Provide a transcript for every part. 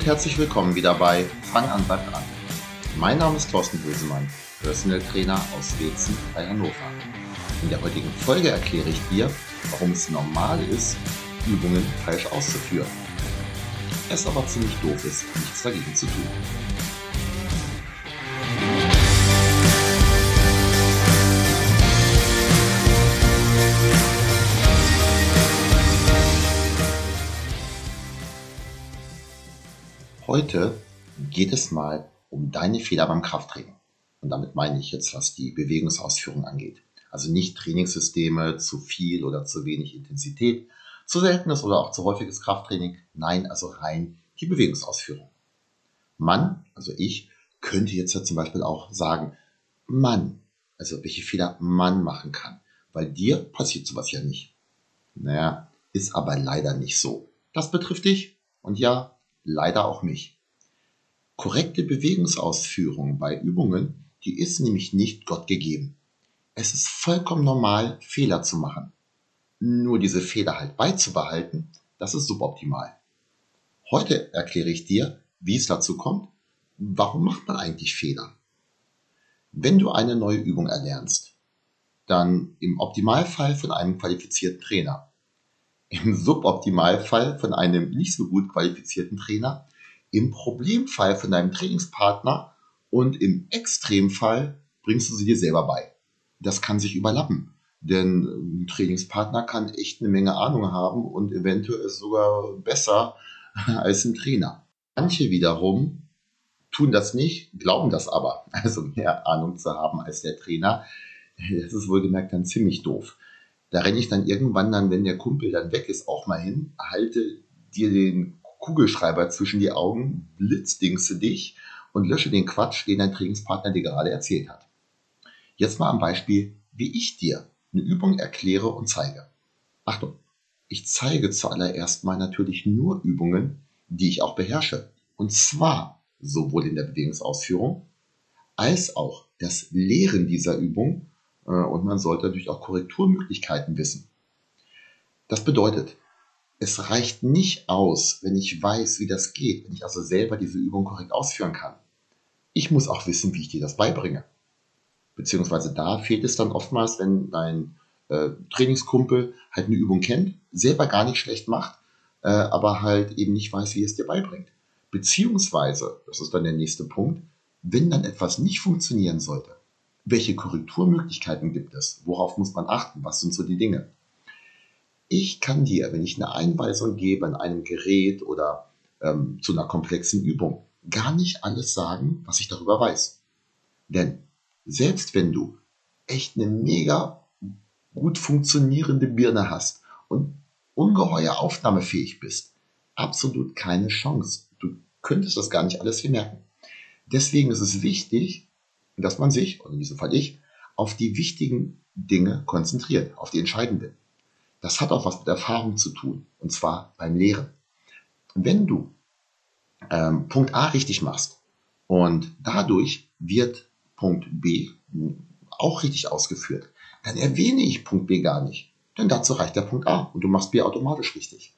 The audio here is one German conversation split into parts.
Und herzlich willkommen wieder bei Fang an, bleib an. Mein Name ist Thorsten Bösemann, Personal Trainer aus Wezen bei Hannover. In der heutigen Folge erkläre ich dir, warum es normal ist, Übungen falsch auszuführen. Es aber ziemlich doof ist, nichts dagegen zu tun. Heute geht es mal um deine Fehler beim Krafttraining. Und damit meine ich jetzt, was die Bewegungsausführung angeht. Also nicht Trainingssysteme, zu viel oder zu wenig Intensität, zu seltenes oder auch zu häufiges Krafttraining. Nein, also rein die Bewegungsausführung. Man, also ich, könnte jetzt ja zum Beispiel auch sagen, Mann, also welche Fehler man machen kann. Weil dir passiert sowas ja nicht. Naja, ist aber leider nicht so. Das betrifft dich und ja, leider auch mich. Korrekte Bewegungsausführung bei Übungen, die ist nämlich nicht Gott gegeben. Es ist vollkommen normal, Fehler zu machen. Nur diese Fehler halt beizubehalten, das ist suboptimal. Heute erkläre ich dir, wie es dazu kommt, warum macht man eigentlich Fehler. Wenn du eine neue Übung erlernst, dann im Optimalfall von einem qualifizierten Trainer im Suboptimalfall von einem nicht so gut qualifizierten Trainer, im Problemfall von deinem Trainingspartner und im Extremfall bringst du sie dir selber bei. Das kann sich überlappen, denn ein Trainingspartner kann echt eine Menge Ahnung haben und eventuell ist sogar besser als ein Trainer. Manche wiederum tun das nicht, glauben das aber, also mehr Ahnung zu haben als der Trainer. Das ist wohlgemerkt dann ziemlich doof. Da renne ich dann irgendwann dann, wenn der Kumpel dann weg ist, auch mal hin, halte dir den Kugelschreiber zwischen die Augen, blitzdingse dich und lösche den Quatsch, den dein Trainingspartner dir gerade erzählt hat. Jetzt mal am Beispiel, wie ich dir eine Übung erkläre und zeige. Achtung, ich zeige zuallererst mal natürlich nur Übungen, die ich auch beherrsche. Und zwar sowohl in der Bewegungsausführung als auch das Lehren dieser Übung und man sollte natürlich auch Korrekturmöglichkeiten wissen. Das bedeutet, es reicht nicht aus, wenn ich weiß, wie das geht, wenn ich also selber diese Übung korrekt ausführen kann. Ich muss auch wissen, wie ich dir das beibringe. Beziehungsweise da fehlt es dann oftmals, wenn dein äh, Trainingskumpel halt eine Übung kennt, selber gar nicht schlecht macht, äh, aber halt eben nicht weiß, wie es dir beibringt. Beziehungsweise, das ist dann der nächste Punkt, wenn dann etwas nicht funktionieren sollte, welche Korrekturmöglichkeiten gibt es? Worauf muss man achten? Was sind so die Dinge? Ich kann dir, wenn ich eine Einweisung gebe an einem Gerät oder ähm, zu einer komplexen Übung, gar nicht alles sagen, was ich darüber weiß. Denn selbst wenn du echt eine mega gut funktionierende Birne hast und ungeheuer aufnahmefähig bist, absolut keine Chance. Du könntest das gar nicht alles hier merken. Deswegen ist es wichtig, dass man sich, oder in diesem Fall ich, auf die wichtigen Dinge konzentriert, auf die entscheidenden. Das hat auch was mit Erfahrung zu tun, und zwar beim Lehren. Wenn du ähm, Punkt A richtig machst und dadurch wird Punkt B auch richtig ausgeführt, dann erwähne ich Punkt B gar nicht, denn dazu reicht der Punkt A und du machst B automatisch richtig.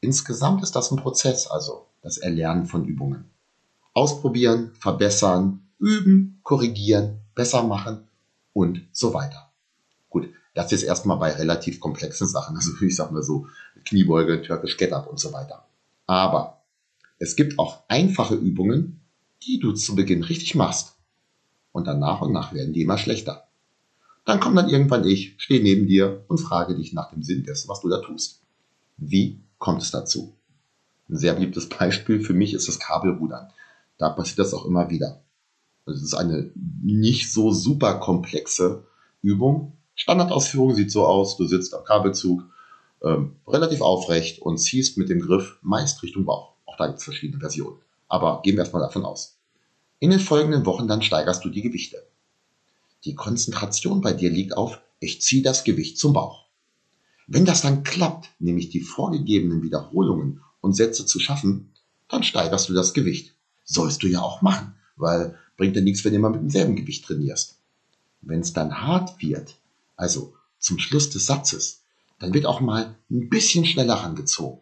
Insgesamt ist das ein Prozess, also das Erlernen von Übungen. Ausprobieren, verbessern, üben, korrigieren, besser machen und so weiter. Gut, das ist erstmal bei relativ komplexen Sachen, also ich sag mal so Kniebeuge, Türkisch Get-Up und so weiter. Aber es gibt auch einfache Übungen, die du zu Beginn richtig machst. Und dann nach und nach werden die immer schlechter. Dann kommt dann irgendwann ich, stehe neben dir und frage dich nach dem Sinn dessen, was du da tust. Wie kommt es dazu? Ein sehr beliebtes Beispiel für mich ist das Kabelrudern. Da passiert das auch immer wieder. Das ist eine nicht so super komplexe Übung. Standardausführung sieht so aus, du sitzt am Kabelzug ähm, relativ aufrecht und ziehst mit dem Griff meist Richtung Bauch. Auch da gibt es verschiedene Versionen. Aber gehen wir erstmal davon aus. In den folgenden Wochen dann steigerst du die Gewichte. Die Konzentration bei dir liegt auf, ich ziehe das Gewicht zum Bauch. Wenn das dann klappt, nämlich die vorgegebenen Wiederholungen und Sätze zu schaffen, dann steigerst du das Gewicht. Sollst du ja auch machen, weil bringt ja nichts, wenn du immer mit demselben Gewicht trainierst. Wenn es dann hart wird, also zum Schluss des Satzes, dann wird auch mal ein bisschen schneller rangezogen.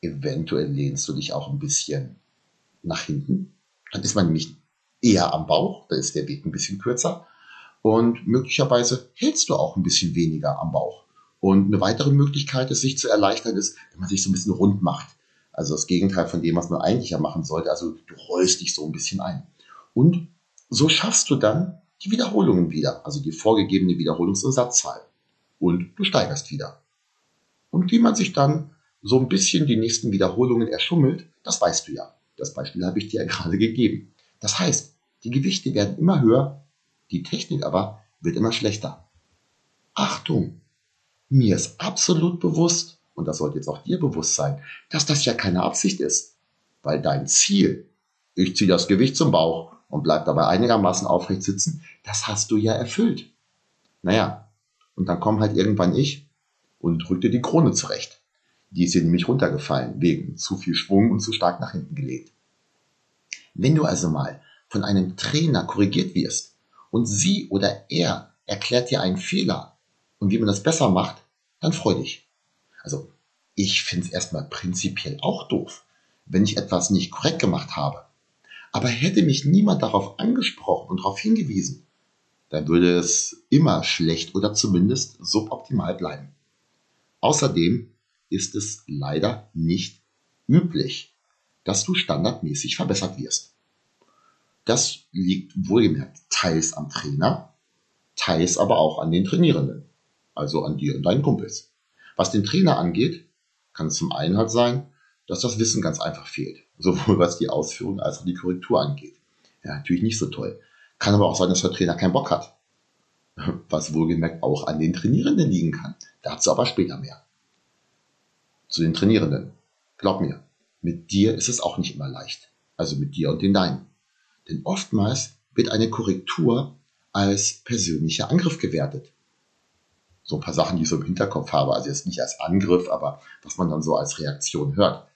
Eventuell lehnst du dich auch ein bisschen nach hinten. Dann ist man nämlich eher am Bauch, da ist der Weg ein bisschen kürzer. Und möglicherweise hältst du auch ein bisschen weniger am Bauch. Und eine weitere Möglichkeit, es sich zu erleichtern, ist, wenn man sich so ein bisschen rund macht. Also das Gegenteil von dem, was man eigentlich ja machen sollte. Also du rollst dich so ein bisschen ein. Und so schaffst du dann die Wiederholungen wieder, also die vorgegebene Wiederholungs- und Satzzahl. Und du steigerst wieder. Und wie man sich dann so ein bisschen die nächsten Wiederholungen erschummelt, das weißt du ja. Das Beispiel habe ich dir ja gerade gegeben. Das heißt, die Gewichte werden immer höher, die Technik aber wird immer schlechter. Achtung! Mir ist absolut bewusst, und das sollte jetzt auch dir bewusst sein, dass das ja keine Absicht ist. Weil dein Ziel, ich ziehe das Gewicht zum Bauch und bleib dabei einigermaßen aufrecht sitzen, das hast du ja erfüllt. Naja, und dann komm halt irgendwann ich und drück dir die Krone zurecht. Die ist hier nämlich runtergefallen, wegen zu viel Schwung und zu stark nach hinten gelegt. Wenn du also mal von einem Trainer korrigiert wirst und sie oder er erklärt dir einen Fehler und wie man das besser macht, dann freu dich. Also ich finde es erstmal prinzipiell auch doof, wenn ich etwas nicht korrekt gemacht habe. Aber hätte mich niemand darauf angesprochen und darauf hingewiesen, dann würde es immer schlecht oder zumindest suboptimal bleiben. Außerdem ist es leider nicht üblich, dass du standardmäßig verbessert wirst. Das liegt wohlgemerkt teils am Trainer, teils aber auch an den Trainierenden, also an dir und deinen Kumpels. Was den Trainer angeht, kann es zum einen halt sein, dass das Wissen ganz einfach fehlt, sowohl was die Ausführung als auch die Korrektur angeht. Ja, natürlich nicht so toll. Kann aber auch sein, dass der Trainer keinen Bock hat, was wohlgemerkt auch an den Trainierenden liegen kann. Dazu aber später mehr zu den Trainierenden. Glaub mir, mit dir ist es auch nicht immer leicht. Also mit dir und den Deinen. Denn oftmals wird eine Korrektur als persönlicher Angriff gewertet. So ein paar Sachen, die ich so im Hinterkopf habe, also jetzt nicht als Angriff, aber was man dann so als Reaktion hört.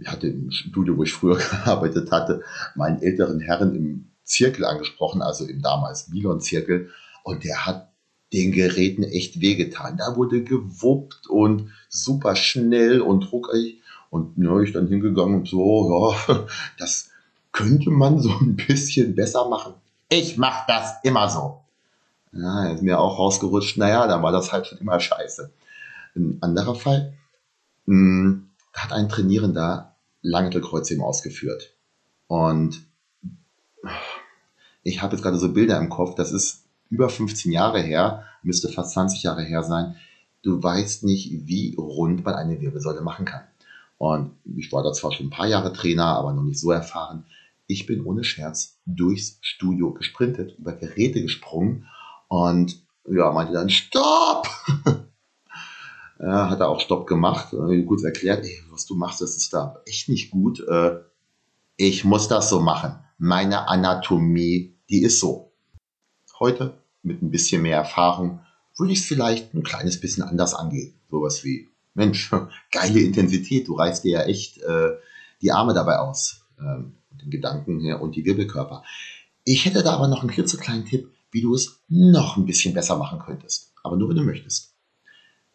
Ich hatte im Studio, wo ich früher gearbeitet hatte, meinen älteren Herren im Zirkel angesprochen, also im damals Milon-Zirkel, und der hat den Geräten echt wehgetan. Da wurde gewuppt und super schnell und ruckig. Und ja, ich dann hingegangen und so, ja, das könnte man so ein bisschen besser machen. Ich mach das immer so. Ja, ist mir auch rausgerutscht. Naja, dann war das halt schon immer scheiße. Ein anderer Fall, mh, hm, hat ein Trainierender Langhantelkreuzheben ausgeführt. Und ich habe jetzt gerade so Bilder im Kopf, das ist über 15 Jahre her, müsste fast 20 Jahre her sein. Du weißt nicht, wie rund man eine Wirbelsäule machen kann. Und ich war da zwar schon ein paar Jahre Trainer, aber noch nicht so erfahren. Ich bin ohne Scherz durchs Studio gesprintet, über Geräte gesprungen und ja, meinte dann Stopp! Ja, hat er auch Stopp gemacht, gut erklärt, ey, was du machst, das ist da echt nicht gut. Äh, ich muss das so machen. Meine Anatomie, die ist so. Heute, mit ein bisschen mehr Erfahrung, würde ich es vielleicht ein kleines bisschen anders angehen. Sowas wie, Mensch, geile Intensität, du reißt dir ja echt äh, die Arme dabei aus, ähm, den Gedanken her und die Wirbelkörper. Ich hätte da aber noch einen klitzekleinen Tipp, wie du es noch ein bisschen besser machen könntest. Aber nur, wenn du möchtest.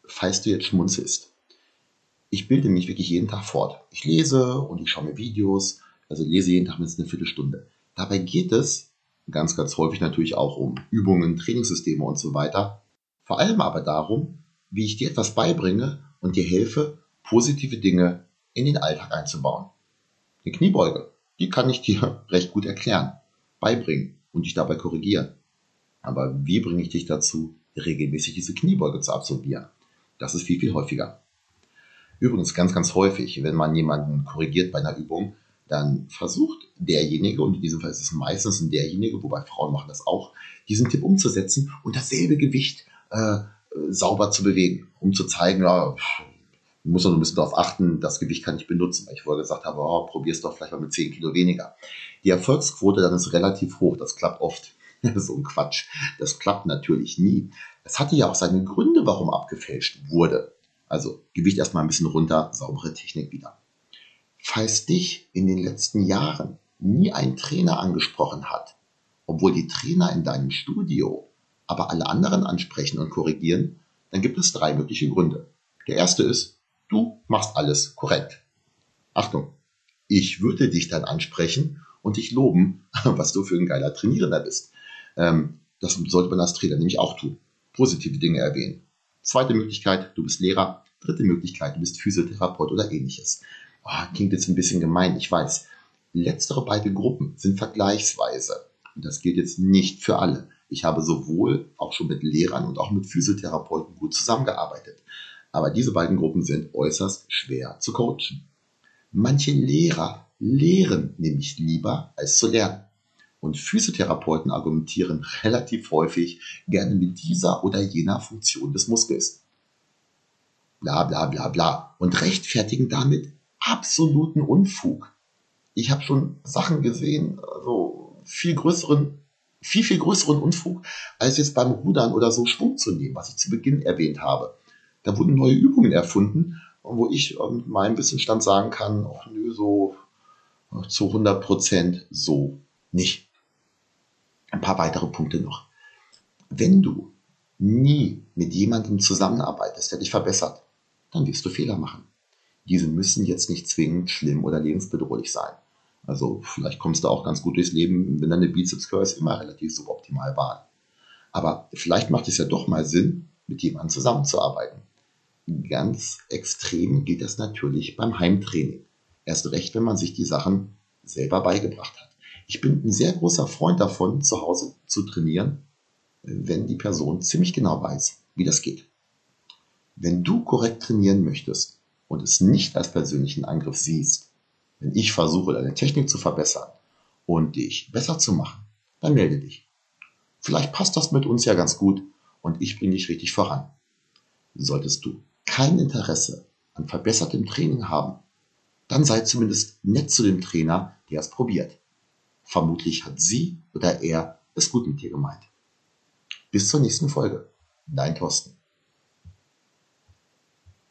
Falls du jetzt schmunzelst. Ich bilde mich wirklich jeden Tag fort. Ich lese und ich schaue mir Videos, also lese jeden Tag mindestens eine Viertelstunde. Dabei geht es ganz, ganz häufig natürlich auch um Übungen, Trainingssysteme und so weiter. Vor allem aber darum, wie ich dir etwas beibringe und dir helfe, positive Dinge in den Alltag einzubauen. Die Kniebeuge, die kann ich dir recht gut erklären, beibringen und dich dabei korrigieren. Aber wie bringe ich dich dazu, regelmäßig diese Kniebeuge zu absolvieren? Das ist viel, viel häufiger. Übrigens ganz, ganz häufig, wenn man jemanden korrigiert bei einer Übung, dann versucht derjenige, und in diesem Fall ist es meistens derjenige, wobei Frauen machen das auch, diesen Tipp umzusetzen und dasselbe Gewicht äh, sauber zu bewegen, um zu zeigen, ja, du musst noch ein bisschen darauf achten, das Gewicht kann ich benutzen, weil ich vorher gesagt habe, oh, probier's doch vielleicht mal mit 10 Kilo weniger. Die Erfolgsquote dann ist relativ hoch, das klappt oft. so ein Quatsch. Das klappt natürlich nie. Es hatte ja auch seine Gründe, warum abgefälscht wurde. Also Gewicht erstmal ein bisschen runter, saubere Technik wieder. Falls dich in den letzten Jahren nie ein Trainer angesprochen hat, obwohl die Trainer in deinem Studio aber alle anderen ansprechen und korrigieren, dann gibt es drei mögliche Gründe. Der erste ist, Du machst alles korrekt. Achtung, ich würde dich dann ansprechen und dich loben, was du für ein geiler Trainierender bist. Ähm, das sollte man als Trainer nämlich auch tun. Positive Dinge erwähnen. Zweite Möglichkeit, du bist Lehrer. Dritte Möglichkeit, du bist Physiotherapeut oder ähnliches. Oh, klingt jetzt ein bisschen gemein, ich weiß. Letztere beide Gruppen sind vergleichsweise. Und das gilt jetzt nicht für alle. Ich habe sowohl auch schon mit Lehrern und auch mit Physiotherapeuten gut zusammengearbeitet. Aber diese beiden Gruppen sind äußerst schwer zu coachen. Manche Lehrer lehren nämlich lieber als zu lernen. Und Physiotherapeuten argumentieren relativ häufig gerne mit dieser oder jener Funktion des Muskels. Bla bla bla bla. Und rechtfertigen damit absoluten Unfug. Ich habe schon Sachen gesehen, also viel größeren, viel, viel größeren Unfug, als jetzt beim Rudern oder so Schwung zu nehmen, was ich zu Beginn erwähnt habe. Da wurden neue Übungen erfunden, wo ich mit meinem Wissensstand sagen kann, ach nö, so zu 100 Prozent so nicht ein paar weitere Punkte noch. Wenn du nie mit jemandem zusammenarbeitest, der dich verbessert, dann wirst du Fehler machen. Diese müssen jetzt nicht zwingend schlimm oder lebensbedrohlich sein. Also vielleicht kommst du auch ganz gut durchs Leben, wenn deine Bizeps Curls immer relativ suboptimal waren. Aber vielleicht macht es ja doch mal Sinn, mit jemandem zusammenzuarbeiten. Ganz extrem geht das natürlich beim Heimtraining. Erst recht, wenn man sich die Sachen selber beigebracht hat. Ich bin ein sehr großer Freund davon, zu Hause zu trainieren, wenn die Person ziemlich genau weiß, wie das geht. Wenn du korrekt trainieren möchtest und es nicht als persönlichen Angriff siehst, wenn ich versuche, deine Technik zu verbessern und dich besser zu machen, dann melde dich. Vielleicht passt das mit uns ja ganz gut und ich bringe dich richtig voran. Solltest du kein Interesse an verbessertem Training haben, dann sei zumindest nett zu dem Trainer, der es probiert. Vermutlich hat sie oder er es gut mit dir gemeint. Bis zur nächsten Folge. Dein Thorsten.